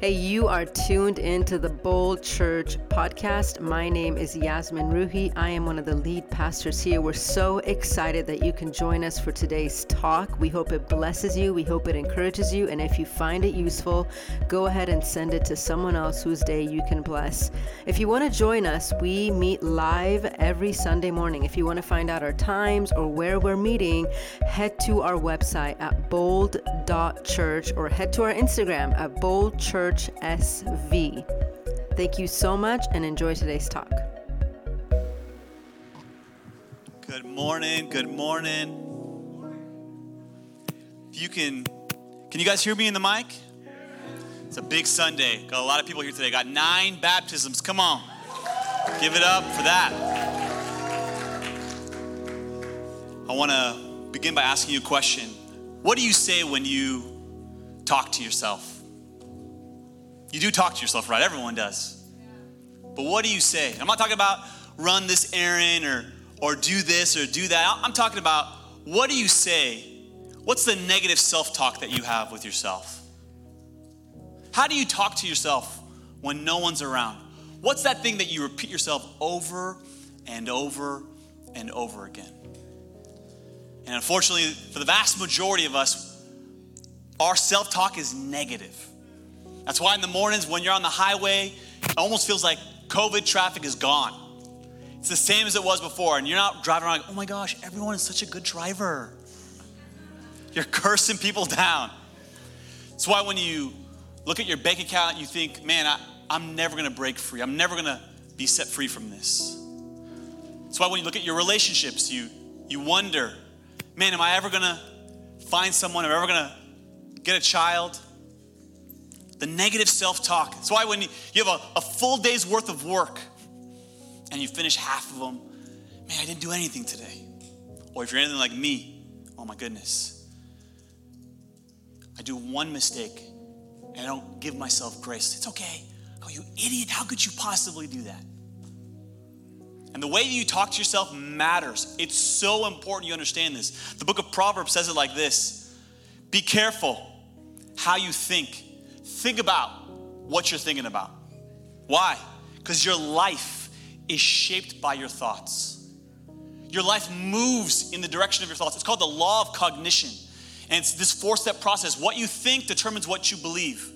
Hey, you are tuned into the Bold Church podcast. My name is Yasmin Roohi. I am one of the lead pastors here. We're so excited that you can join us for today's talk. We hope it blesses you, we hope it encourages you, and if you find it useful, go ahead and send it to someone else whose day you can bless. If you want to join us, we meet live every Sunday morning. If you want to find out our times or where we're meeting, head to our website at bold.church or head to our Instagram at boldchurch Church SV. Thank you so much and enjoy today's talk. Good morning. Good morning. If you can, can you guys hear me in the mic? It's a big Sunday. Got a lot of people here today. Got nine baptisms. Come on. Give it up for that. I want to begin by asking you a question. What do you say when you talk to yourself? You do talk to yourself, right? Everyone does. But what do you say? I'm not talking about run this errand or, or do this or do that. I'm talking about what do you say? What's the negative self talk that you have with yourself? How do you talk to yourself when no one's around? What's that thing that you repeat yourself over and over and over again? And unfortunately, for the vast majority of us, our self talk is negative. That's why in the mornings when you're on the highway, it almost feels like COVID traffic is gone. It's the same as it was before, and you're not driving around like, oh my gosh, everyone is such a good driver. You're cursing people down. That's why when you look at your bank account, you think, man, I, I'm never gonna break free. I'm never gonna be set free from this. That's why when you look at your relationships, you, you wonder, man, am I ever gonna find someone? Am I ever gonna get a child? The negative self talk. That's why when you have a, a full day's worth of work and you finish half of them, man, I didn't do anything today. Or if you're anything like me, oh my goodness, I do one mistake and I don't give myself grace. It's okay. Oh, you idiot, how could you possibly do that? And the way you talk to yourself matters. It's so important you understand this. The book of Proverbs says it like this Be careful how you think think about what you're thinking about. Why? Because your life is shaped by your thoughts. Your life moves in the direction of your thoughts. It's called the law of cognition. And it's this four step process. What you think determines what you believe.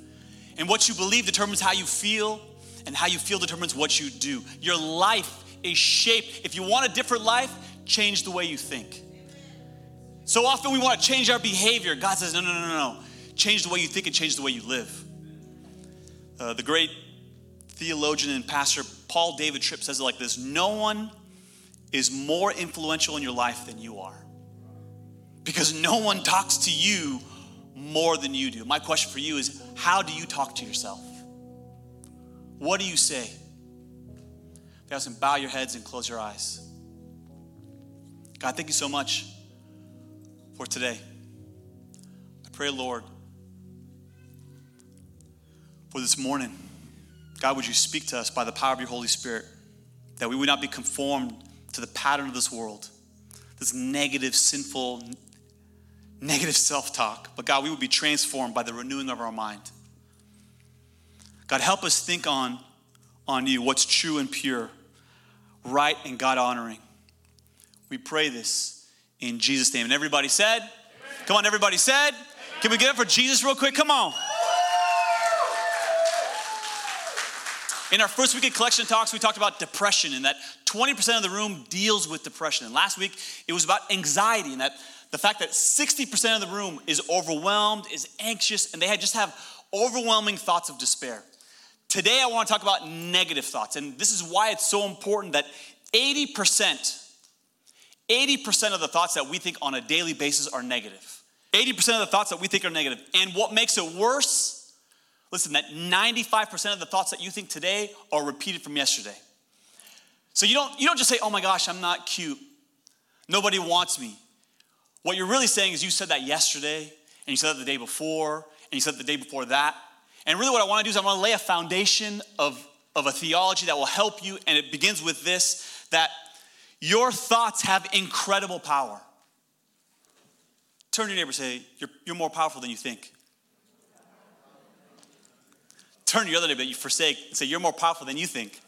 And what you believe determines how you feel. And how you feel determines what you do. Your life is shaped. If you want a different life, change the way you think. So often we want to change our behavior. God says, no, no, no, no, no. Change the way you think and change the way you live. Uh, the great theologian and pastor Paul David Tripp says it like this No one is more influential in your life than you are. Because no one talks to you more than you do. My question for you is how do you talk to yourself? What do you say? Guys, and bow your heads and close your eyes. God, thank you so much for today. I pray, Lord, for this morning. God, would you speak to us by the power of your Holy Spirit that we would not be conformed to the pattern of this world, this negative, sinful, negative self talk, but God, we would be transformed by the renewing of our mind. God, help us think on, on you, what's true and pure, right and God honoring. We pray this in Jesus' name. And everybody said, Amen. Come on, everybody said, Amen. Can we get up for Jesus real quick? Come on. In our first week of collection talks, we talked about depression and that 20% of the room deals with depression. And last week, it was about anxiety and that the fact that 60% of the room is overwhelmed, is anxious, and they just have overwhelming thoughts of despair. Today, I want to talk about negative thoughts. And this is why it's so important that 80%, 80% of the thoughts that we think on a daily basis are negative. 80% of the thoughts that we think are negative. And what makes it worse Listen, that 95% of the thoughts that you think today are repeated from yesterday. So you don't, you don't just say, oh my gosh, I'm not cute. Nobody wants me. What you're really saying is you said that yesterday, and you said that the day before, and you said the day before that. And really, what I want to do is I want to lay a foundation of, of a theology that will help you, and it begins with this that your thoughts have incredible power. Turn to your neighbor and say, you're, you're more powerful than you think. Turn to your other neighbor that you forsake and say, You're more powerful than you think.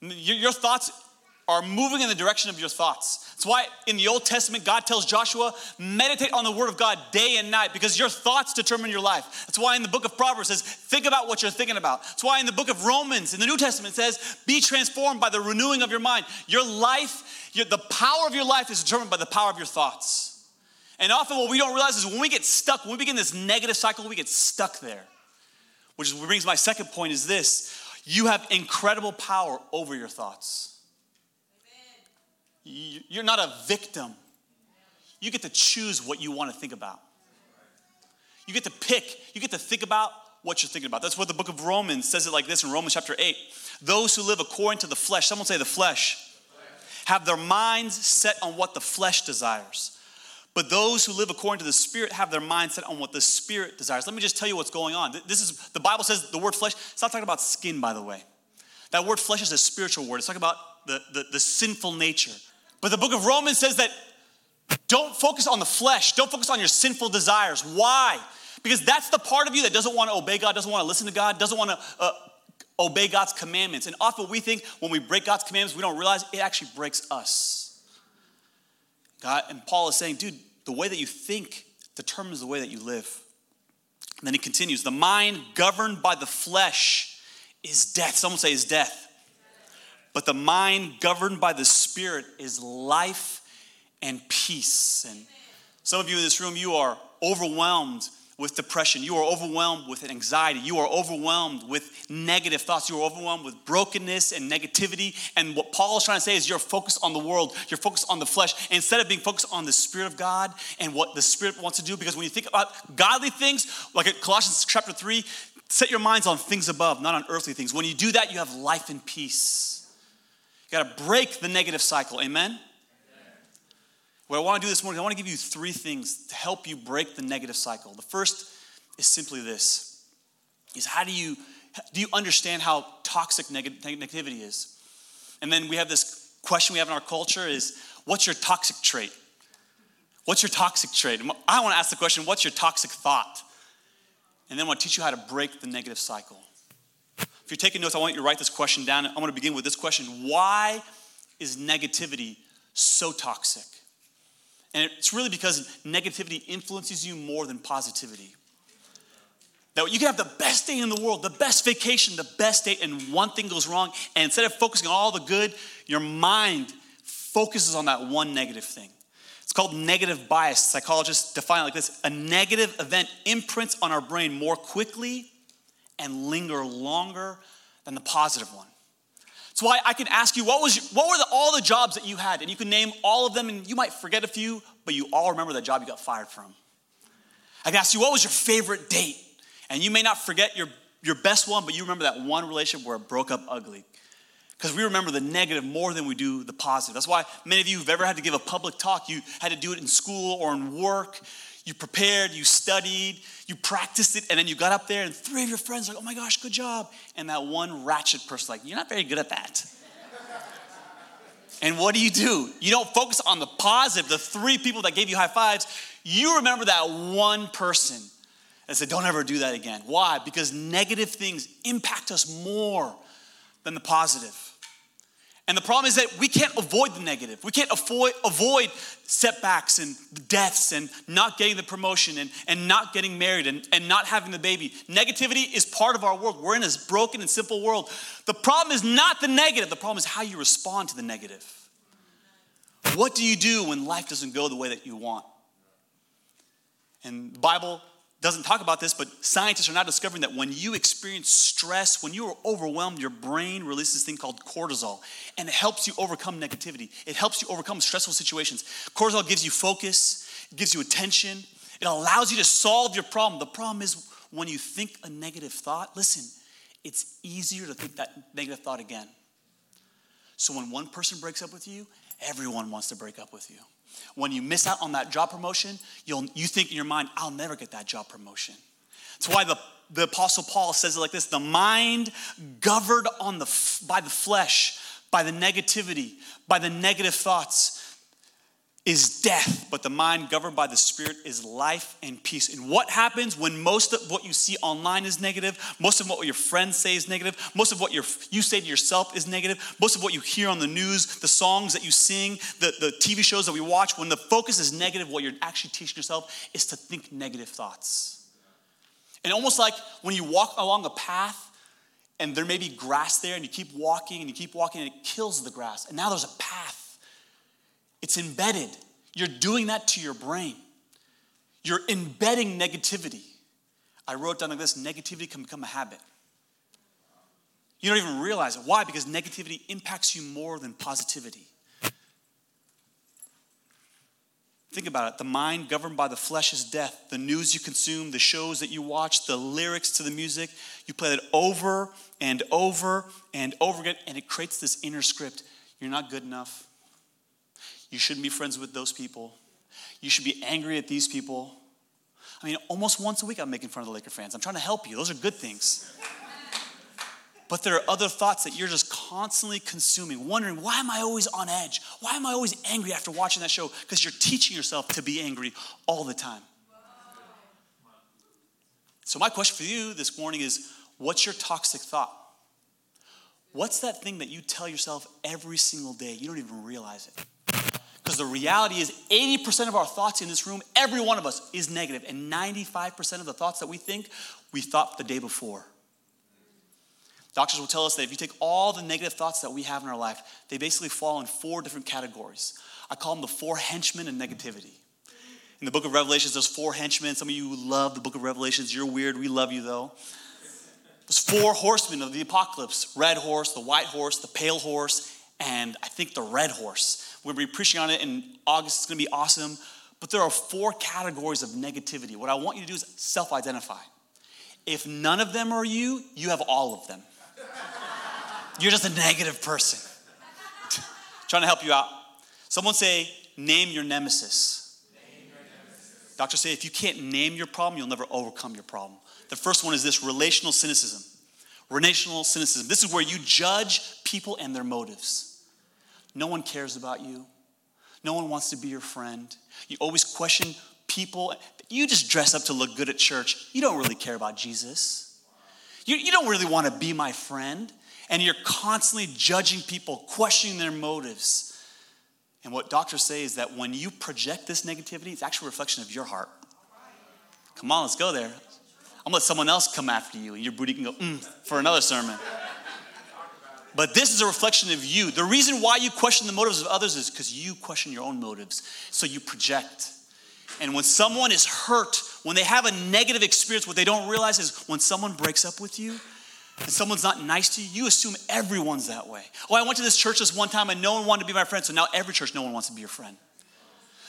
Your, your thoughts are moving in the direction of your thoughts. That's why in the Old Testament, God tells Joshua, meditate on the word of God day and night because your thoughts determine your life. That's why in the book of Proverbs says, think about what you're thinking about. That's why in the book of Romans, in the New Testament, says, be transformed by the renewing of your mind. Your life, your, the power of your life is determined by the power of your thoughts. And often what we don't realize is when we get stuck, when we begin this negative cycle, we get stuck there. Which brings my second point is this you have incredible power over your thoughts. You're not a victim. You get to choose what you want to think about. You get to pick, you get to think about what you're thinking about. That's what the book of Romans says it like this in Romans chapter 8. Those who live according to the flesh, someone say the flesh, have their minds set on what the flesh desires. But those who live according to the Spirit have their mindset on what the Spirit desires. Let me just tell you what's going on. This is the Bible says the word flesh, it's not talking about skin, by the way. That word flesh is a spiritual word. It's talking about the, the, the sinful nature. But the book of Romans says that don't focus on the flesh, don't focus on your sinful desires. Why? Because that's the part of you that doesn't want to obey God, doesn't want to listen to God, doesn't want to uh, obey God's commandments. And often we think when we break God's commandments, we don't realize it actually breaks us. God, and Paul is saying, dude, the way that you think determines the way that you live. And then he continues, the mind governed by the flesh is death. Someone say is death. But the mind governed by the Spirit is life and peace. And some of you in this room, you are overwhelmed with depression. You are overwhelmed with anxiety. You are overwhelmed with negative thoughts. You are overwhelmed with brokenness and negativity. And what Paul is trying to say is you're focused on the world, you're focused on the flesh, instead of being focused on the Spirit of God and what the Spirit wants to do. Because when you think about godly things, like at Colossians chapter 3, set your minds on things above, not on earthly things. When you do that, you have life and peace. You got to break the negative cycle. Amen? What I want to do this morning, I want to give you three things to help you break the negative cycle. The first is simply this is how do you do you understand how toxic negativity is? And then we have this question we have in our culture is what's your toxic trait? What's your toxic trait? I want to ask the question, what's your toxic thought? And then I want to teach you how to break the negative cycle. If you're taking notes, I want you to write this question down. I'm going to begin with this question Why is negativity so toxic? And it's really because negativity influences you more than positivity. That you can have the best day in the world, the best vacation, the best day, and one thing goes wrong. And instead of focusing on all the good, your mind focuses on that one negative thing. It's called negative bias. Psychologists define it like this a negative event imprints on our brain more quickly and linger longer than the positive one. That's why I can ask you, what, was, what were the, all the jobs that you had? And you can name all of them, and you might forget a few, but you all remember the job you got fired from. I can ask you, what was your favorite date? And you may not forget your, your best one, but you remember that one relationship where it broke up ugly. Because we remember the negative more than we do the positive. That's why many of you have ever had to give a public talk, you had to do it in school or in work you prepared, you studied, you practiced it, and then you got up there, and three of your friends are like, oh my gosh, good job. And that one ratchet person, like, you're not very good at that. and what do you do? You don't focus on the positive, the three people that gave you high fives. You remember that one person and say, don't ever do that again. Why? Because negative things impact us more than the positive. And the problem is that we can't avoid the negative. We can't avoid, avoid setbacks and deaths and not getting the promotion and, and not getting married and, and not having the baby. Negativity is part of our world. We're in this broken and simple world. The problem is not the negative, the problem is how you respond to the negative. What do you do when life doesn't go the way that you want? And the Bible doesn't talk about this, but scientists are now discovering that when you experience stress, when you are overwhelmed, your brain releases this thing called cortisol, and it helps you overcome negativity. It helps you overcome stressful situations. Cortisol gives you focus, it gives you attention, it allows you to solve your problem. The problem is when you think a negative thought, listen, it's easier to think that negative thought again. So when one person breaks up with you, everyone wants to break up with you. When you miss out on that job promotion, you'll, you think in your mind, I'll never get that job promotion. That's why the, the Apostle Paul says it like this the mind governed on the, by the flesh, by the negativity, by the negative thoughts, is death, but the mind governed by the Spirit is life and peace. And what happens when most of what you see online is negative, most of what your friends say is negative, most of what you say to yourself is negative, most of what you hear on the news, the songs that you sing, the, the TV shows that we watch, when the focus is negative, what you're actually teaching yourself is to think negative thoughts. And almost like when you walk along a path and there may be grass there, and you keep walking and you keep walking, and it kills the grass. And now there's a path it's embedded. You're doing that to your brain. You're embedding negativity. I wrote down like this negativity can become a habit. You don't even realize it. Why? Because negativity impacts you more than positivity. Think about it. The mind governed by the flesh is death. The news you consume, the shows that you watch, the lyrics to the music, you play that over and over and over again, and it creates this inner script. You're not good enough. You shouldn't be friends with those people. You should be angry at these people. I mean, almost once a week I'm making fun of the Laker fans. I'm trying to help you. Those are good things. But there are other thoughts that you're just constantly consuming, wondering, why am I always on edge? Why am I always angry after watching that show? Because you're teaching yourself to be angry all the time. So, my question for you this morning is what's your toxic thought? What's that thing that you tell yourself every single day? You don't even realize it. Because the reality is, 80% of our thoughts in this room, every one of us, is negative, and 95% of the thoughts that we think, we thought the day before. Doctors will tell us that if you take all the negative thoughts that we have in our life, they basically fall in four different categories. I call them the four henchmen of negativity. In the book of Revelations, there's four henchmen. Some of you love the book of Revelations. You're weird. We love you, though. There's four horsemen of the apocalypse red horse, the white horse, the pale horse, and I think the red horse. To be preaching on it in August. It's going to be awesome. But there are four categories of negativity. What I want you to do is self identify. If none of them are you, you have all of them. You're just a negative person. Trying to help you out. Someone say, name your nemesis. Name your nemesis. Doctors say if you can't name your problem, you'll never overcome your problem. The first one is this relational cynicism. Relational cynicism. This is where you judge people and their motives. No one cares about you. No one wants to be your friend. You always question people. You just dress up to look good at church. You don't really care about Jesus. You, you don't really want to be my friend. And you're constantly judging people, questioning their motives. And what doctors say is that when you project this negativity, it's actually a reflection of your heart. Come on, let's go there. I'm gonna let someone else come after you, and your booty can go mm, for another sermon. But this is a reflection of you. The reason why you question the motives of others is because you question your own motives. So you project. And when someone is hurt, when they have a negative experience, what they don't realize is when someone breaks up with you and someone's not nice to you, you assume everyone's that way. Oh, I went to this church this one time and no one wanted to be my friend, so now every church, no one wants to be your friend.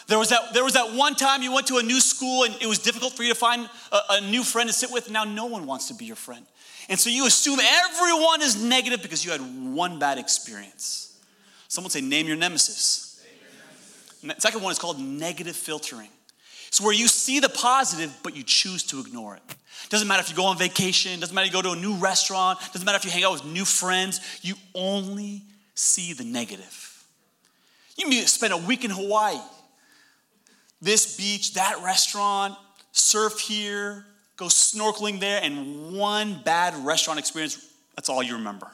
There was that, there was that one time you went to a new school and it was difficult for you to find a, a new friend to sit with, now no one wants to be your friend. And so you assume everyone is negative because you had one bad experience. Someone say, name your nemesis. Name your second one is called negative filtering. It's where you see the positive, but you choose to ignore it. Doesn't matter if you go on vacation, doesn't matter if you go to a new restaurant, doesn't matter if you hang out with new friends, you only see the negative. You may spend a week in Hawaii, this beach, that restaurant, surf here, go snorkeling there, and one bad restaurant experience, that's all you remember.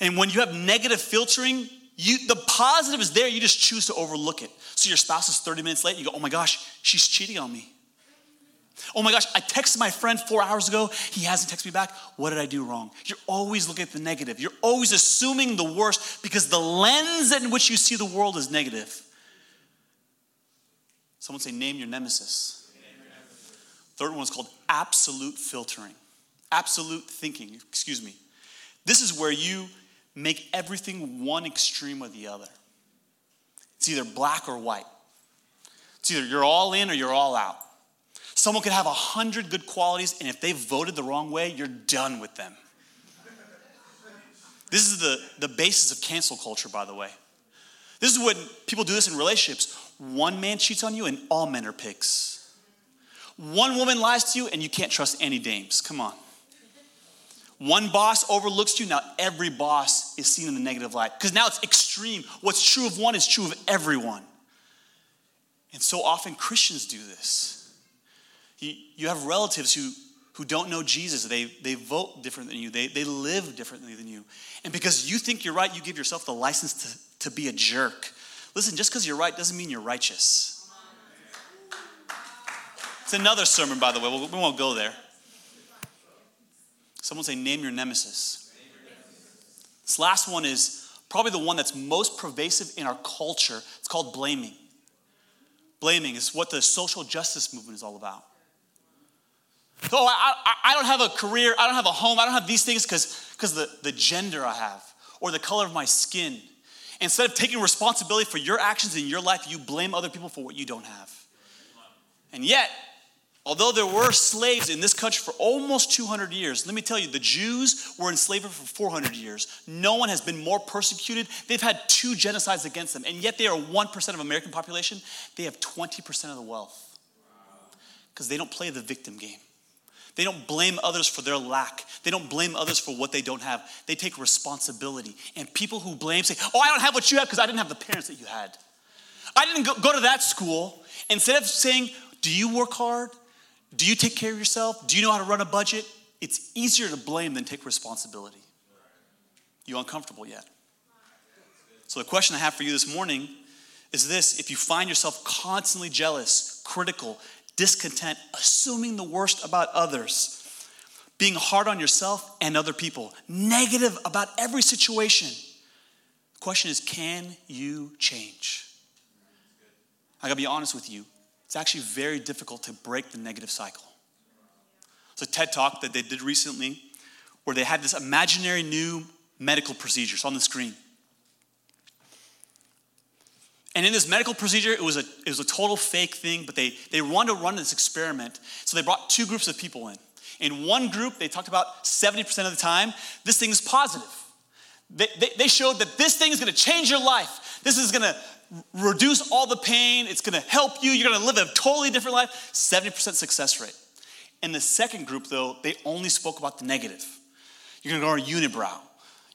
And when you have negative filtering, you, the positive is there, you just choose to overlook it. So your spouse is 30 minutes late, you go, oh my gosh, she's cheating on me. Oh my gosh, I texted my friend four hours ago, he hasn't texted me back. What did I do wrong? You're always looking at the negative. You're always assuming the worst because the lens in which you see the world is negative. Someone say, name your nemesis. Third one is called absolute filtering, absolute thinking, excuse me. This is where you make everything one extreme or the other. It's either black or white. It's either you're all in or you're all out. Someone could have a hundred good qualities, and if they voted the wrong way, you're done with them. This is the, the basis of cancel culture, by the way. This is when people do this in relationships. One man cheats on you, and all men are pigs. One woman lies to you and you can't trust any dames. Come on. One boss overlooks you, now every boss is seen in the negative light. Because now it's extreme. What's true of one is true of everyone. And so often Christians do this. You, have relatives who, who don't know Jesus. They, they vote different than you, they, they live differently than you. And because you think you're right, you give yourself the license to, to be a jerk. Listen, just because you're right doesn't mean you're righteous. It's another sermon, by the way. We won't go there. Someone say, name your nemesis. This last one is probably the one that's most pervasive in our culture. It's called blaming. Blaming is what the social justice movement is all about. So I, I, I don't have a career, I don't have a home, I don't have these things because the, the gender I have or the color of my skin. Instead of taking responsibility for your actions in your life, you blame other people for what you don't have. And yet, Although there were slaves in this country for almost 200 years, let me tell you, the Jews were in slavery for 400 years. No one has been more persecuted. They've had two genocides against them, and yet they are 1% of American population. They have 20% of the wealth because they don't play the victim game. They don't blame others for their lack. They don't blame others for what they don't have. They take responsibility. And people who blame say, Oh, I don't have what you have because I didn't have the parents that you had. I didn't go, go to that school. Instead of saying, Do you work hard? Do you take care of yourself? Do you know how to run a budget? It's easier to blame than take responsibility. You uncomfortable yet? So, the question I have for you this morning is this if you find yourself constantly jealous, critical, discontent, assuming the worst about others, being hard on yourself and other people, negative about every situation, the question is can you change? I gotta be honest with you it's actually very difficult to break the negative cycle. It's a TED talk that they did recently where they had this imaginary new medical procedure. It's on the screen. And in this medical procedure, it was a, it was a total fake thing, but they, they wanted to run this experiment. So they brought two groups of people in. In one group, they talked about 70% of the time, this thing is positive. They, they, they showed that this thing is gonna change your life. This is gonna reduce all the pain. It's going to help you. You're going to live a totally different life. 70% success rate. In the second group, though, they only spoke about the negative. You're going to go on a unibrow.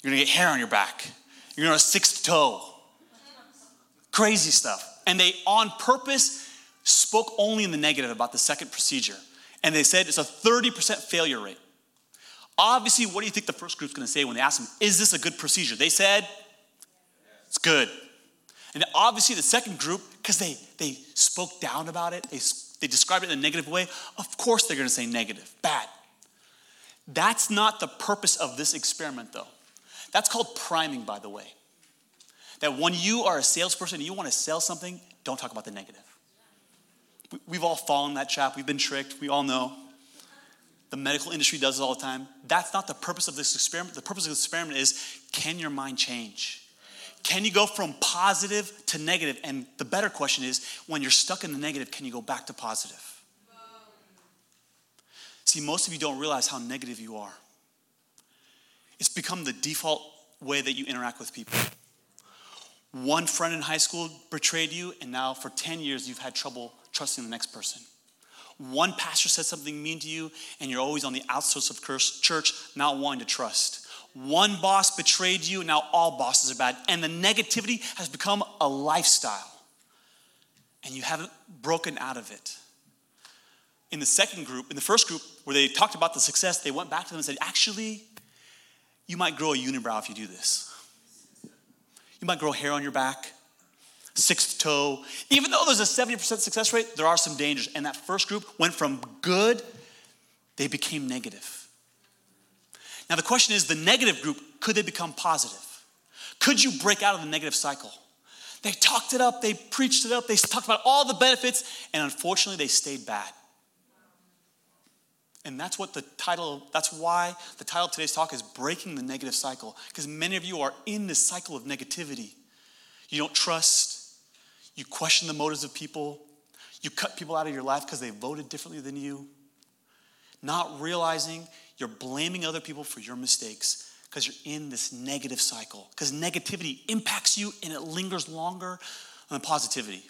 You're going to get hair on your back. You're going to a sixth toe. Crazy stuff. And they, on purpose, spoke only in the negative about the second procedure. And they said it's a 30% failure rate. Obviously, what do you think the first group's gonna say when they ask them, is this a good procedure? They said, it's good. And obviously, the second group, because they, they spoke down about it, they, they described it in a negative way, of course they're going to say negative, bad. That's not the purpose of this experiment, though. That's called priming, by the way. That when you are a salesperson and you want to sell something, don't talk about the negative. We've all fallen that trap. We've been tricked. We all know. The medical industry does it all the time. That's not the purpose of this experiment. The purpose of this experiment is can your mind change? Can you go from positive to negative? And the better question is when you're stuck in the negative, can you go back to positive? See, most of you don't realize how negative you are. It's become the default way that you interact with people. One friend in high school betrayed you, and now for 10 years you've had trouble trusting the next person. One pastor said something mean to you, and you're always on the outskirts of church, not wanting to trust. One boss betrayed you, and now all bosses are bad. And the negativity has become a lifestyle, and you haven't broken out of it. In the second group, in the first group, where they talked about the success, they went back to them and said, Actually, you might grow a unibrow if you do this. You might grow hair on your back, sixth toe. Even though there's a 70% success rate, there are some dangers. And that first group went from good, they became negative. Now, the question is the negative group, could they become positive? Could you break out of the negative cycle? They talked it up, they preached it up, they talked about all the benefits, and unfortunately, they stayed bad. And that's what the title, that's why the title of today's talk is Breaking the Negative Cycle. Because many of you are in this cycle of negativity. You don't trust, you question the motives of people, you cut people out of your life because they voted differently than you, not realizing you're blaming other people for your mistakes because you're in this negative cycle. Because negativity impacts you and it lingers longer than positivity.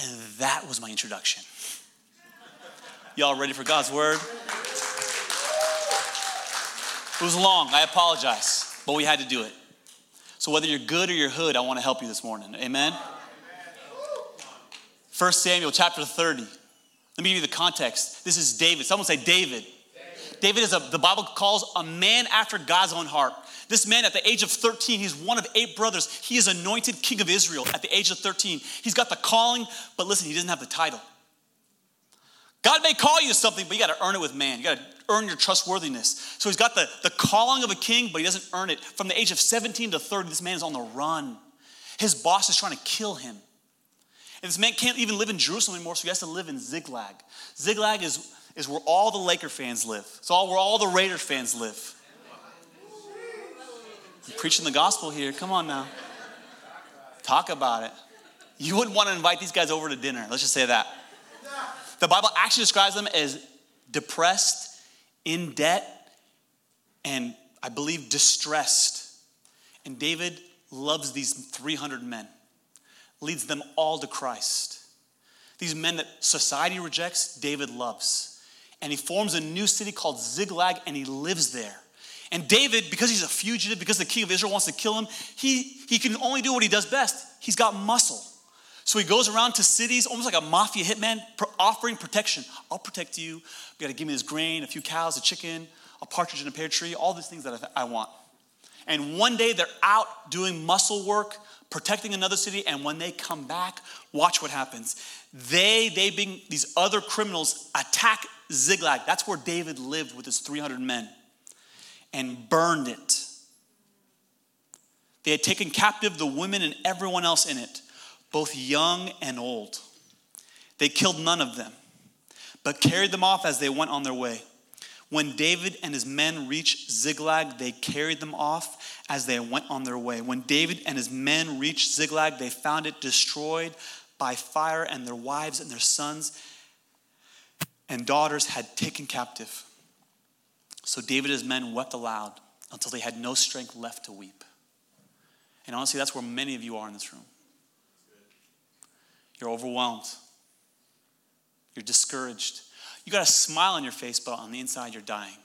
And that was my introduction. Y'all ready for God's word? It was long, I apologize. but we had to do it. So whether you're good or you're hood, I want to help you this morning. Amen. 1 Samuel chapter 30. Let me give you the context. This is David. Someone say David. David is a, the Bible calls a man after God's own heart. This man, at the age of 13, he's one of eight brothers. He is anointed king of Israel at the age of 13. He's got the calling, but listen, he doesn't have the title. God may call you something, but you got to earn it with man. You got to earn your trustworthiness. So he's got the, the calling of a king, but he doesn't earn it. From the age of 17 to 30, this man is on the run. His boss is trying to kill him. And this man can't even live in Jerusalem anymore, so he has to live in Ziklag. Ziklag is, is where all the Laker fans live. It's all where all the Raider fans live. I'm preaching the gospel here. Come on now. Talk about it. You wouldn't want to invite these guys over to dinner. Let's just say that. The Bible actually describes them as depressed, in debt, and I believe distressed. And David loves these 300 men leads them all to Christ. These men that society rejects, David loves. And he forms a new city called Ziklag and he lives there. And David, because he's a fugitive, because the king of Israel wants to kill him, he, he can only do what he does best. He's got muscle. So he goes around to cities, almost like a mafia hitman, offering protection. I'll protect you. You got to give me this grain, a few cows, a chicken, a partridge in a pear tree, all these things that I want. And one day they're out doing muscle work, protecting another city, and when they come back, watch what happens. They, they being these other criminals, attack Ziklag. That's where David lived with his 300 men and burned it. They had taken captive the women and everyone else in it, both young and old. They killed none of them, but carried them off as they went on their way. When David and his men reached Ziklag, they carried them off as they went on their way. When David and his men reached Ziklag, they found it destroyed by fire, and their wives and their sons and daughters had taken captive. So David and his men wept aloud until they had no strength left to weep. And honestly, that's where many of you are in this room. You're overwhelmed. You're discouraged. You got a smile on your face, but on the inside, you're dying.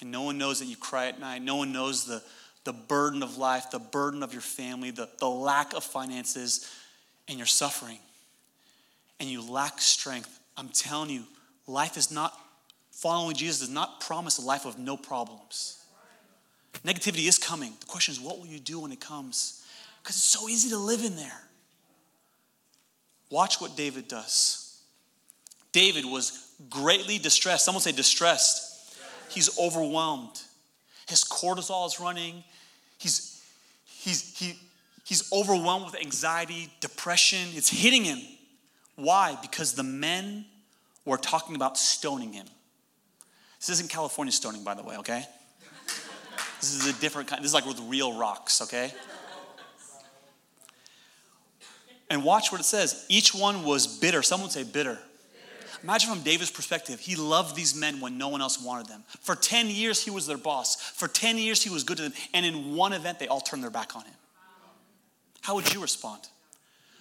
And no one knows that you cry at night. No one knows the, the burden of life, the burden of your family, the, the lack of finances, and you're suffering. And you lack strength. I'm telling you, life is not, following Jesus does not promise a life of no problems. Negativity is coming. The question is, what will you do when it comes? Because it's so easy to live in there. Watch what David does. David was greatly distressed. Someone say distressed. He's overwhelmed. His cortisol is running. He's, he's, he, he's overwhelmed with anxiety, depression. It's hitting him. Why? Because the men were talking about stoning him. This isn't California stoning, by the way, okay? This is a different kind. This is like with real rocks, okay? And watch what it says. Each one was bitter. Someone say bitter. Imagine from David's perspective, he loved these men when no one else wanted them. For 10 years, he was their boss. For 10 years, he was good to them. And in one event, they all turned their back on him. How would you respond?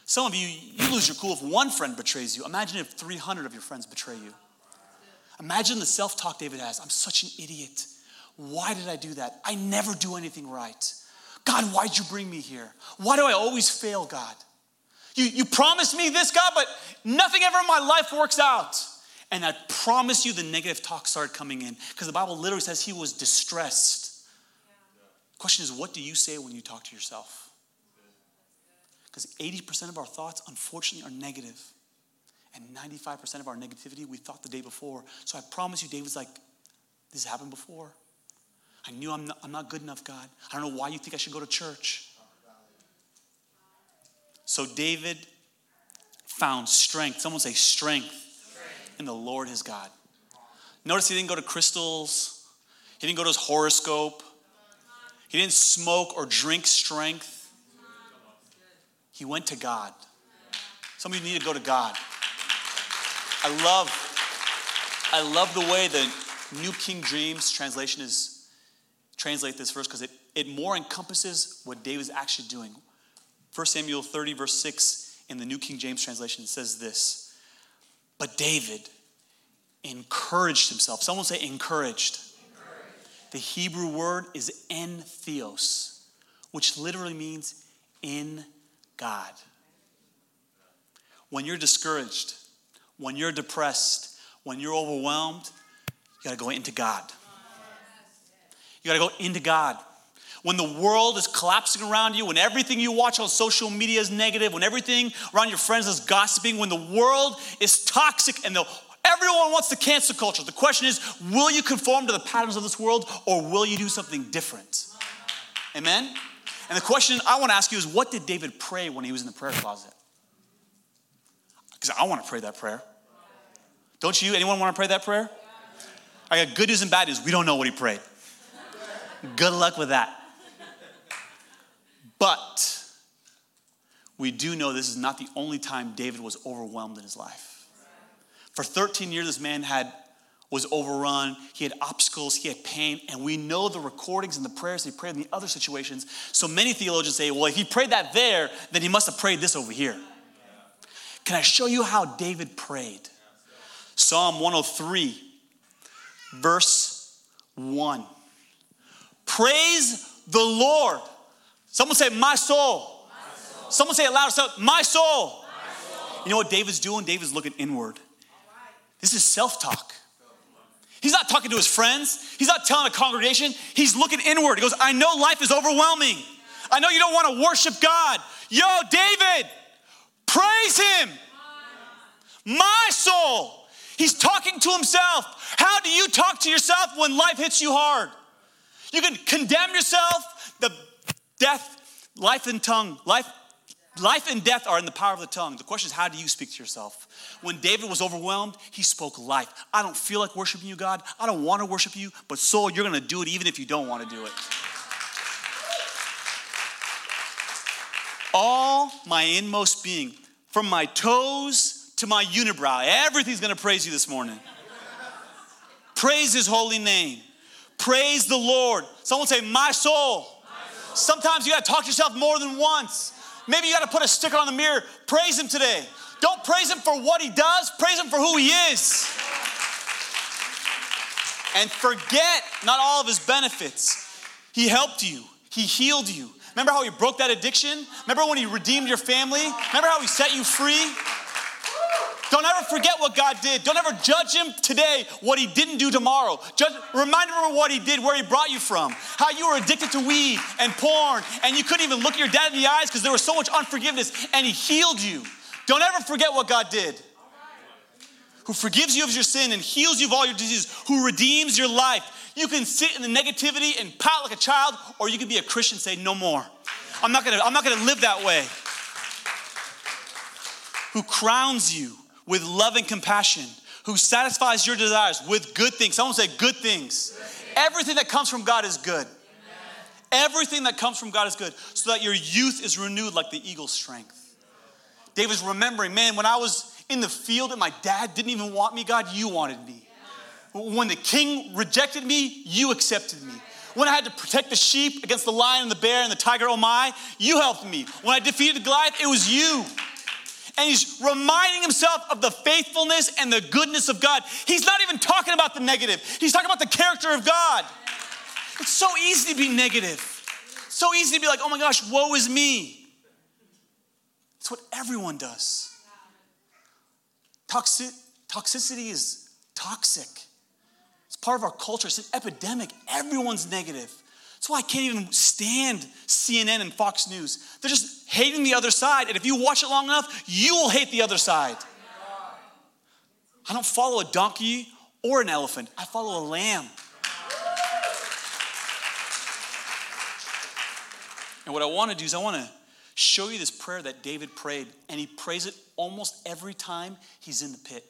Some of you, you lose your cool if one friend betrays you. Imagine if 300 of your friends betray you. Imagine the self talk David has I'm such an idiot. Why did I do that? I never do anything right. God, why'd you bring me here? Why do I always fail, God? You, you promised me this, God, but nothing ever in my life works out. And I promise you, the negative talk started coming in because the Bible literally says he was distressed. The question is, what do you say when you talk to yourself? Because 80% of our thoughts, unfortunately, are negative. And 95% of our negativity we thought the day before. So I promise you, David's like, this happened before. I knew I'm not, I'm not good enough, God. I don't know why you think I should go to church. So David found strength. Someone say strength, strength, in the Lord his God. Notice he didn't go to crystals, he didn't go to his horoscope, he didn't smoke or drink strength. He went to God. Some of you need to go to God. I love, I love the way the New King James translation is translate this verse because it, it more encompasses what David's actually doing. 1 Samuel 30, verse 6 in the New King James translation says this But David encouraged himself. Someone say encouraged. encouraged. The Hebrew word is en theos, which literally means in God. When you're discouraged, when you're depressed, when you're overwhelmed, you gotta go into God. You gotta go into God. When the world is collapsing around you, when everything you watch on social media is negative, when everything around your friends is gossiping, when the world is toxic and the Everyone wants the cancel culture. The question is, will you conform to the patterns of this world or will you do something different? Amen? And the question I want to ask you is, what did David pray when he was in the prayer closet? Because I want to pray that prayer. Don't you? Anyone want to pray that prayer? I got good news and bad news. We don't know what he prayed. Good luck with that. But we do know this is not the only time David was overwhelmed in his life. For 13 years, this man had was overrun. He had obstacles, he had pain, and we know the recordings and the prayers he prayed in the other situations. So many theologians say, well, if he prayed that there, then he must have prayed this over here. Can I show you how David prayed? Psalm 103, verse 1. Praise the Lord. Someone say, My soul. My soul. Someone say it louder. So, my soul. my soul. You know what David's doing? David's looking inward. This is self talk. He's not talking to his friends. He's not telling a congregation. He's looking inward. He goes, I know life is overwhelming. I know you don't want to worship God. Yo, David, praise him. My soul. He's talking to himself. How do you talk to yourself when life hits you hard? You can condemn yourself. The death, life and tongue, life, life and death are in the power of the tongue. The question is, how do you speak to yourself? When David was overwhelmed, he spoke life. I don't feel like worshiping you, God. I don't want to worship you, but soul, you're going to do it even if you don't want to do it. All my inmost being, from my toes to my unibrow, everything's going to praise you this morning. praise his holy name. Praise the Lord. Someone say, My soul. Sometimes you got to talk to yourself more than once. Maybe you got to put a sticker on the mirror. Praise Him today. Don't praise Him for what He does, praise Him for who He is. And forget not all of His benefits. He helped you, He healed you. Remember how He broke that addiction? Remember when He redeemed your family? Remember how He set you free? Don't ever forget what God did. Don't ever judge him today what he didn't do tomorrow. Judge, remind him of what he did, where he brought you from, how you were addicted to weed and porn, and you couldn't even look your dad in the eyes because there was so much unforgiveness, and he healed you. Don't ever forget what God did. Who forgives you of your sin and heals you of all your diseases, who redeems your life. You can sit in the negativity and pout like a child, or you can be a Christian and say, No more. I'm not gonna, I'm not gonna live that way. Who crowns you with love and compassion, who satisfies your desires with good things. Someone say, good things. Good things. Everything that comes from God is good. Amen. Everything that comes from God is good, so that your youth is renewed like the eagle's strength. David's remembering, man, when I was in the field and my dad didn't even want me, God, you wanted me. When the king rejected me, you accepted me. When I had to protect the sheep against the lion and the bear and the tiger, oh my, you helped me. When I defeated Goliath, it was you and he's reminding himself of the faithfulness and the goodness of God. He's not even talking about the negative, he's talking about the character of God. It's so easy to be negative, so easy to be like, oh my gosh, woe is me. It's what everyone does. Toxic, toxicity is toxic. It's part of our culture. It's an epidemic. Everyone's negative. That's why I can't even stand CNN and Fox News. They're just hating the other side. And if you watch it long enough, you will hate the other side. I don't follow a donkey or an elephant, I follow a lamb. And what I want to do is, I want to show you this prayer that David prayed, and he prays it almost every time he's in the pit.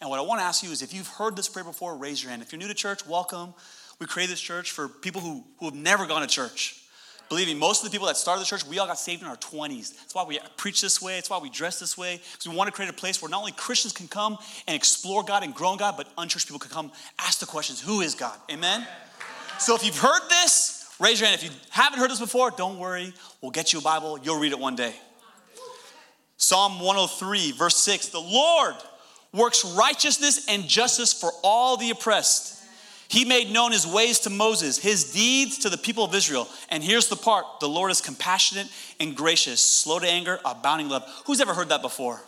And what I want to ask you is if you've heard this prayer before, raise your hand. If you're new to church, welcome. We created this church for people who, who have never gone to church. Believe me, most of the people that started the church, we all got saved in our 20s. That's why we preach this way. It's why we dress this way. Because we want to create a place where not only Christians can come and explore God and grow in God, but unchurched people can come ask the questions Who is God? Amen? So if you've heard this, raise your hand. If you haven't heard this before, don't worry. We'll get you a Bible. You'll read it one day. Psalm 103, verse 6 The Lord works righteousness and justice for all the oppressed. He made known his ways to Moses, his deeds to the people of Israel. And here's the part the Lord is compassionate and gracious, slow to anger, abounding love. Who's ever heard that before?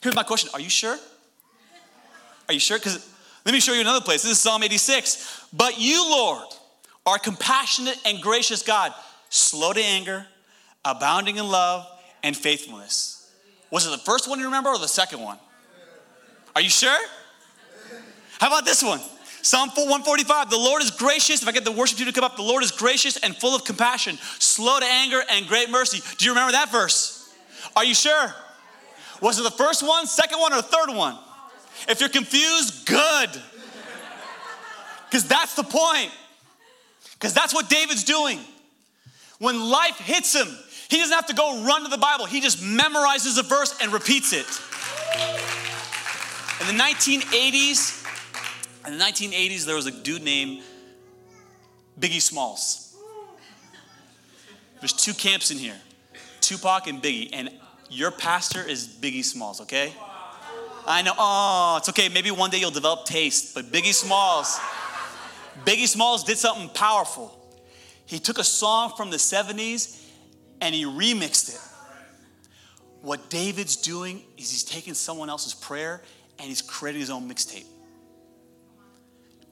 Here's my question Are you sure? Are you sure? Because let me show you another place. This is Psalm 86. But you, Lord, are compassionate and gracious God, slow to anger, abounding in love and faithfulness. Was it the first one you remember or the second one? Are you sure? How about this one? Psalm 145, the Lord is gracious. If I get the worship team to come up, the Lord is gracious and full of compassion, slow to anger and great mercy. Do you remember that verse? Are you sure? Was it the first one, second one, or the third one? If you're confused, good. Because that's the point. Because that's what David's doing. When life hits him, he doesn't have to go run to the Bible. He just memorizes a verse and repeats it. In the 1980s, in the 1980s, there was a dude named Biggie Smalls. There's two camps in here Tupac and Biggie, and your pastor is Biggie Smalls, okay? I know, oh, it's okay. Maybe one day you'll develop taste, but Biggie Smalls, Biggie Smalls did something powerful. He took a song from the 70s and he remixed it. What David's doing is he's taking someone else's prayer and he's creating his own mixtape.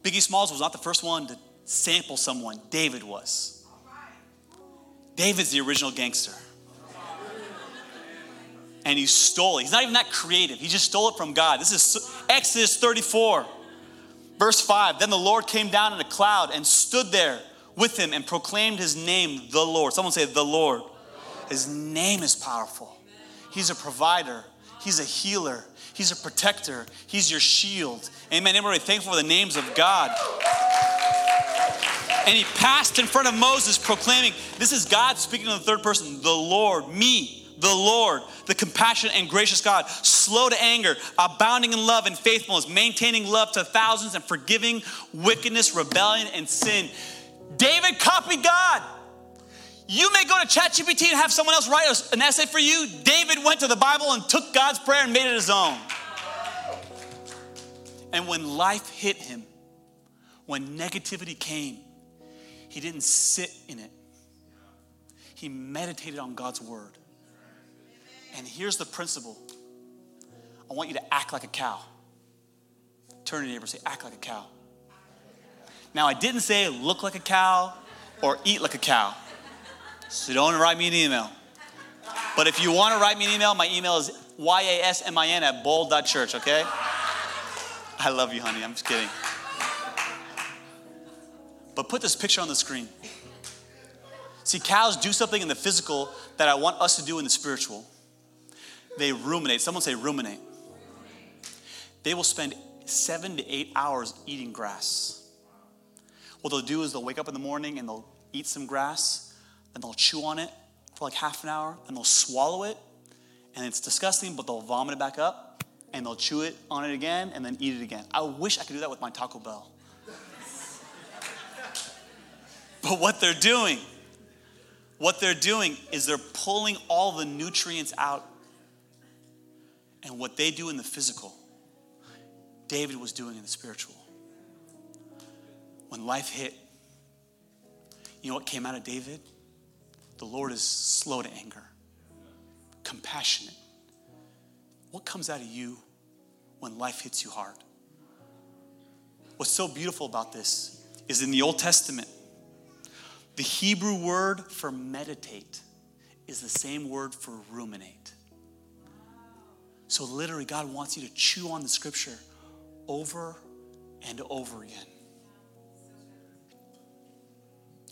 Biggie Smalls was not the first one to sample someone, David was. David's the original gangster. And he stole it. He's not even that creative. He just stole it from God. This is Exodus 34, verse 5. Then the Lord came down in a cloud and stood there with him and proclaimed his name, the Lord. Someone say, the Lord. His name is powerful. He's a provider, He's a healer, He's a protector, He's your shield. Amen. Everybody thankful for the names of God. And he passed in front of Moses, proclaiming, This is God speaking in the third person, the Lord, me, the Lord, the compassionate and gracious God, slow to anger, abounding in love and faithfulness, maintaining love to thousands, and forgiving wickedness, rebellion, and sin. David copied God. You may go to ChatGPT and have someone else write an essay for you. David went to the Bible and took God's prayer and made it his own. And when life hit him, when negativity came, he didn't sit in it. He meditated on God's word. And here's the principle I want you to act like a cow. Turn to your neighbor and say, act like a cow. Now, I didn't say look like a cow or eat like a cow. So don't write me an email. But if you want to write me an email, my email is yasmin at bold.church, okay? I love you, honey. I'm just kidding. But put this picture on the screen. See, cows do something in the physical that I want us to do in the spiritual. They ruminate. Someone say ruminate. They will spend seven to eight hours eating grass. What they'll do is they'll wake up in the morning and they'll eat some grass and they'll chew on it for like half an hour and they'll swallow it and it's disgusting, but they'll vomit it back up and they'll chew it on it again and then eat it again. I wish I could do that with my Taco Bell. but what they're doing, what they're doing is they're pulling all the nutrients out. And what they do in the physical, David was doing in the spiritual. When life hit, you know what came out of David? The Lord is slow to anger, compassionate. What comes out of you when life hits you hard? What's so beautiful about this is in the Old Testament, the Hebrew word for meditate is the same word for ruminate. So, literally, God wants you to chew on the scripture over and over again.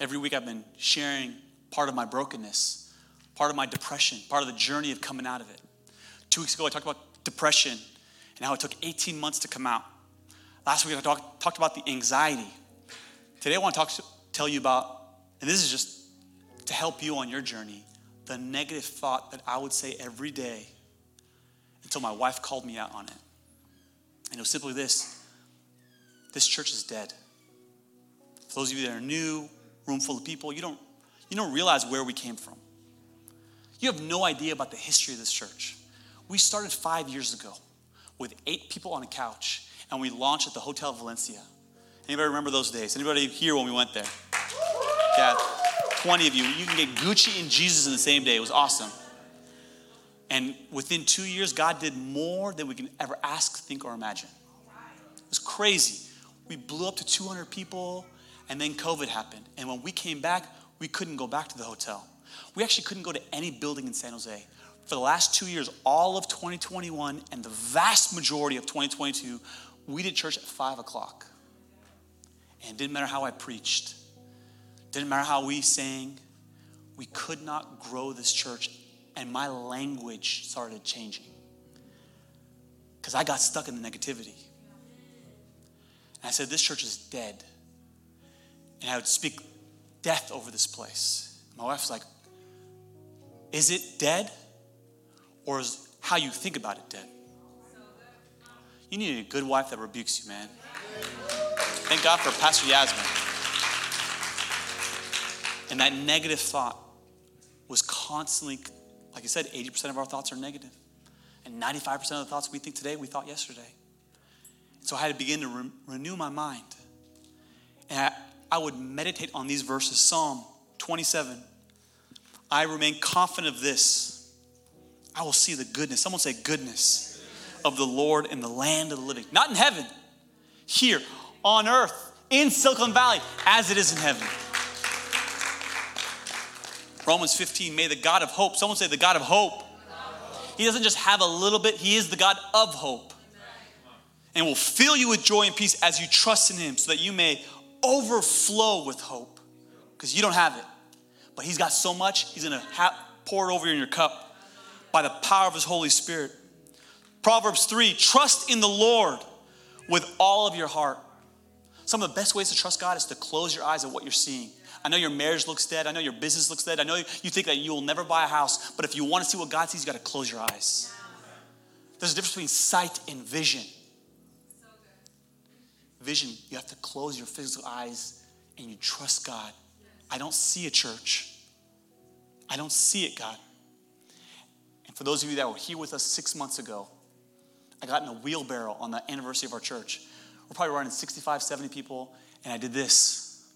Every week, I've been sharing part of my brokenness, part of my depression, part of the journey of coming out of it. Two weeks ago, I talked about depression and how it took 18 months to come out. Last week, I talk, talked about the anxiety. Today, I want to, talk tell you about, and this is just to help you on your journey, the negative thought that I would say every day until my wife called me out on it. And it was simply this this church is dead. For those of you that are new, room full of people, you don't you don't realize where we came from. You have no idea about the history of this church. We started five years ago with eight people on a couch, and we launched at the Hotel Valencia. Anybody remember those days? Anybody here when we went there? Yeah, 20 of you. You can get Gucci and Jesus in the same day. It was awesome. And within two years, God did more than we can ever ask, think, or imagine. It was crazy. We blew up to 200 people, and then COVID happened. And when we came back, we couldn't go back to the hotel. We actually couldn't go to any building in San Jose. For the last two years, all of 2021 and the vast majority of 2022, we did church at 5 o'clock. And didn't matter how I preached, didn't matter how we sang, we could not grow this church and my language started changing because I got stuck in the negativity. And I said, This church is dead. And I would speak death over this place. My wife's like, Is it dead? Or is how you think about it dead? You need a good wife that rebukes you, man. Thank God for Pastor Yasmin. And that negative thought was constantly like I said, 80% of our thoughts are negative. And 95% of the thoughts we think today, we thought yesterday. So I had to begin to re- renew my mind. And I, I would meditate on these verses Psalm 27. I remain confident of this. I will see the goodness. Someone say, goodness of the Lord in the land of the living. Not in heaven, here on earth, in Silicon Valley, as it is in heaven. Romans 15, may the God of hope, someone say the God of hope. He doesn't just have a little bit, He is the God of hope. And will fill you with joy and peace as you trust in Him so that you may overflow with hope. Because you don't have it. But He's got so much, He's gonna ha- pour it over in your cup by the power of His Holy Spirit. Proverbs 3 trust in the Lord with all of your heart. Some of the best ways to trust God is to close your eyes at what you're seeing. I know your marriage looks dead. I know your business looks dead. I know you think that you will never buy a house. But if you want to see what God sees, you got to close your eyes. There's a difference between sight and vision. Vision, you have to close your physical eyes and you trust God. I don't see a church. I don't see it, God. For those of you that were here with us six months ago, I got in a wheelbarrow on the anniversary of our church. We're probably running 65, 70 people, and I did this.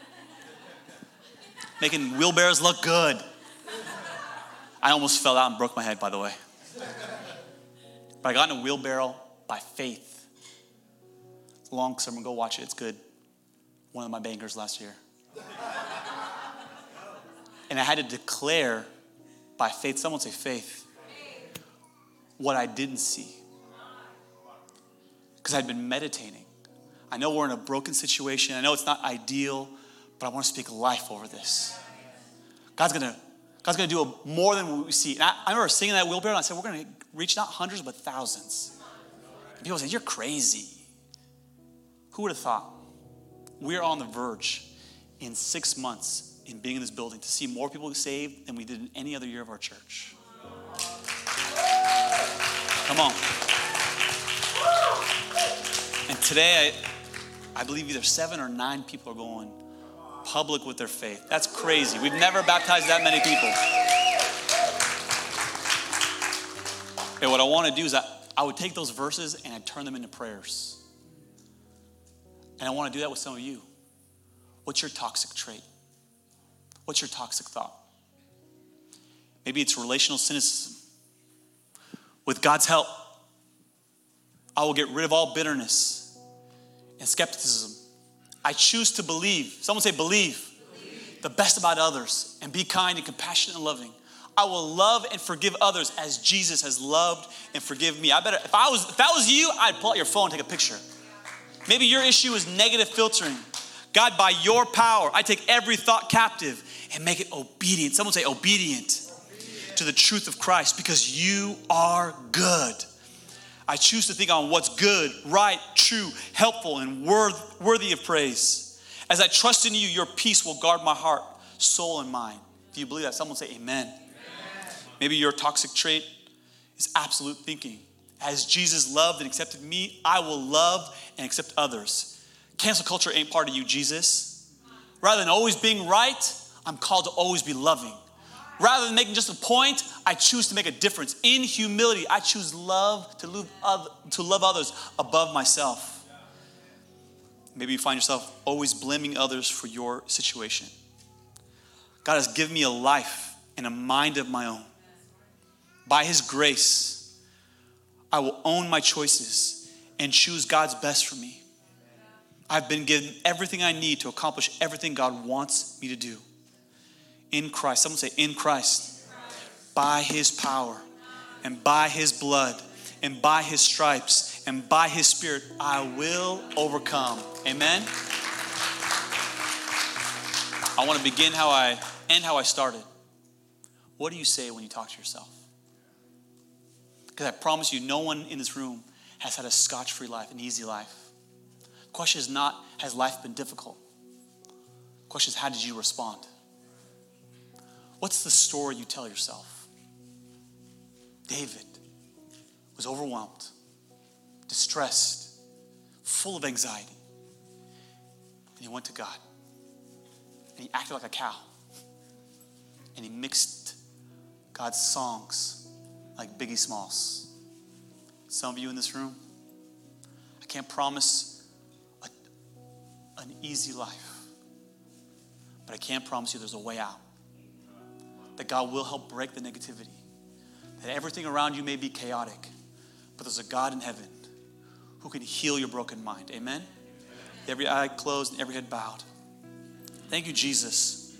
making wheelbarrows look good. I almost fell out and broke my head, by the way. But I got in a wheelbarrow by faith. long summer, go watch it, it's good. One of my bankers last year. And I had to declare by faith, someone say faith, what I didn't see. Because I'd been meditating. I know we're in a broken situation. I know it's not ideal but I want to speak life over this. God's gonna, God's gonna do more than what we see. And I, I remember singing that wheelbarrow, and I said, we're gonna reach not hundreds, but thousands. And people say, you're crazy. Who would have thought? We're on the verge in six months in being in this building to see more people saved than we did in any other year of our church. Come on. And today, I, I believe either seven or nine people are going, public with their faith. That's crazy. We've never baptized that many people. And what I want to do is I, I would take those verses and I'd turn them into prayers. And I want to do that with some of you. What's your toxic trait? What's your toxic thought? Maybe it's relational cynicism. With God's help, I will get rid of all bitterness and skepticism I choose to believe. Someone say, believe. believe. The best about others and be kind and compassionate and loving. I will love and forgive others as Jesus has loved and forgive me. I better, if I was, if that was you, I'd pull out your phone and take a picture. Maybe your issue is negative filtering. God, by your power, I take every thought captive and make it obedient. Someone say obedient to the truth of Christ because you are good. I choose to think on what's good, right, true, helpful, and worth, worthy of praise. As I trust in you, your peace will guard my heart, soul, and mind. Do you believe that? Someone say amen. amen. Maybe your toxic trait is absolute thinking. As Jesus loved and accepted me, I will love and accept others. Cancel culture ain't part of you, Jesus. Rather than always being right, I'm called to always be loving. Rather than making just a point, I choose to make a difference. In humility, I choose love to love, to love others above myself. Maybe you find yourself always blaming others for your situation. God has given me a life and a mind of my own. By His grace, I will own my choices and choose God's best for me. I've been given everything I need to accomplish everything God wants me to do. In Christ. Someone say, in Christ. By His power and by His blood and by His stripes and by His Spirit, I will overcome. Amen. I want to begin how I end how I started. What do you say when you talk to yourself? Because I promise you, no one in this room has had a scotch free life, an easy life. The question is not, has life been difficult? The question is, how did you respond? What's the story you tell yourself? David was overwhelmed, distressed, full of anxiety. And he went to God. And he acted like a cow. And he mixed God's songs like Biggie Smalls. Some of you in this room, I can't promise a, an easy life, but I can't promise you there's a way out. That God will help break the negativity. That everything around you may be chaotic, but there's a God in heaven who can heal your broken mind. Amen? Every eye closed and every head bowed. Thank you, Jesus,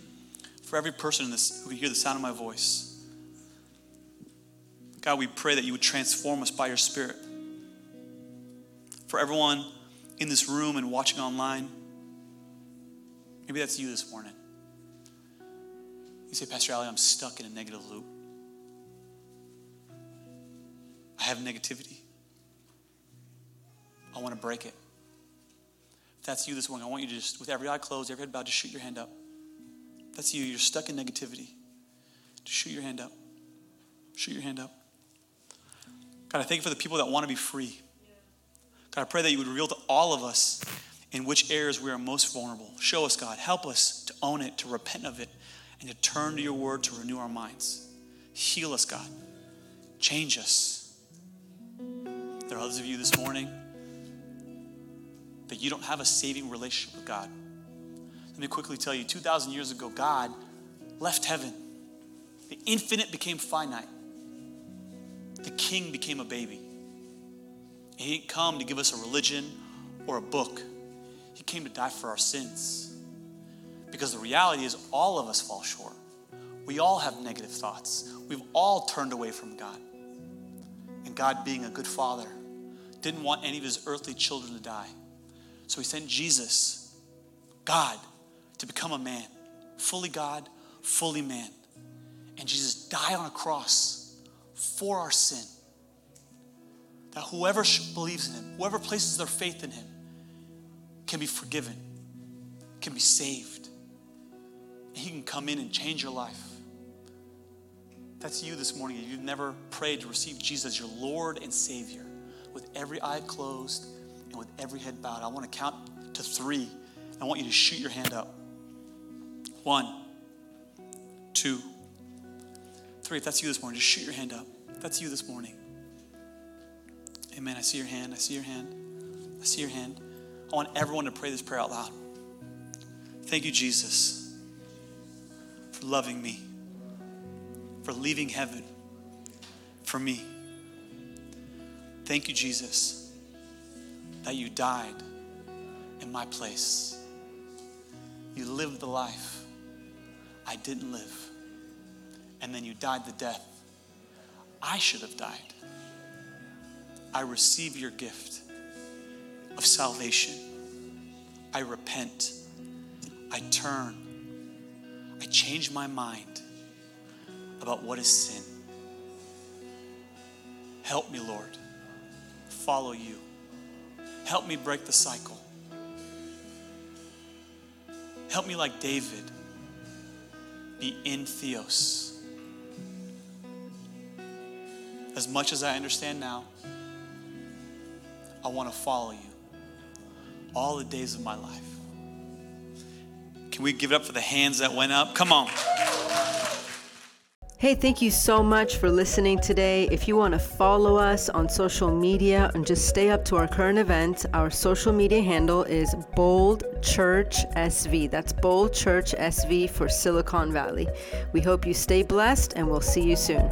for every person in this who can hear the sound of my voice. God, we pray that you would transform us by your Spirit. For everyone in this room and watching online, maybe that's you this morning. You say, Pastor Ali, I'm stuck in a negative loop. I have negativity. I want to break it. If that's you this morning, I want you to just, with every eye closed, every head bowed, just shoot your hand up. If that's you. You're stuck in negativity. Just shoot your hand up. Shoot your hand up. God, I thank you for the people that want to be free. God, I pray that you would reveal to all of us in which areas we are most vulnerable. Show us, God. Help us to own it, to repent of it, and to turn to your word to renew our minds. Heal us, God. Change us. There are others of you this morning that you don't have a saving relationship with God. Let me quickly tell you 2,000 years ago, God left heaven. The infinite became finite the king became a baby. He didn't come to give us a religion or a book, he came to die for our sins. Because the reality is, all of us fall short. We all have negative thoughts. We've all turned away from God. And God, being a good father, didn't want any of his earthly children to die. So he sent Jesus, God, to become a man, fully God, fully man. And Jesus died on a cross for our sin. That whoever believes in him, whoever places their faith in him, can be forgiven, can be saved. He can come in and change your life. That's you this morning. You've never prayed to receive Jesus as your Lord and Savior. With every eye closed and with every head bowed, I want to count to three. I want you to shoot your hand up. One, two three. If that's you this morning, just shoot your hand up. If that's you this morning. Amen. I see your hand. I see your hand. I see your hand. I want everyone to pray this prayer out loud. Thank you, Jesus, for loving me, for leaving heaven for me. Thank you, Jesus, that you died in my place. You lived the life I didn't live and then you died the death I should have died. I receive your gift of salvation. I repent. I turn. I change my mind about what is sin. Help me, Lord. Follow you. Help me break the cycle. Help me, like David, be in Theos as much as I understand now, I want to follow you all the days of my life. Can we give it up for the hands that went up? Come on. Hey, thank you so much for listening today. If you want to follow us on social media and just stay up to our current events, our social media handle is Bold Church SV. That's Bold Church SV for Silicon Valley. We hope you stay blessed and we'll see you soon.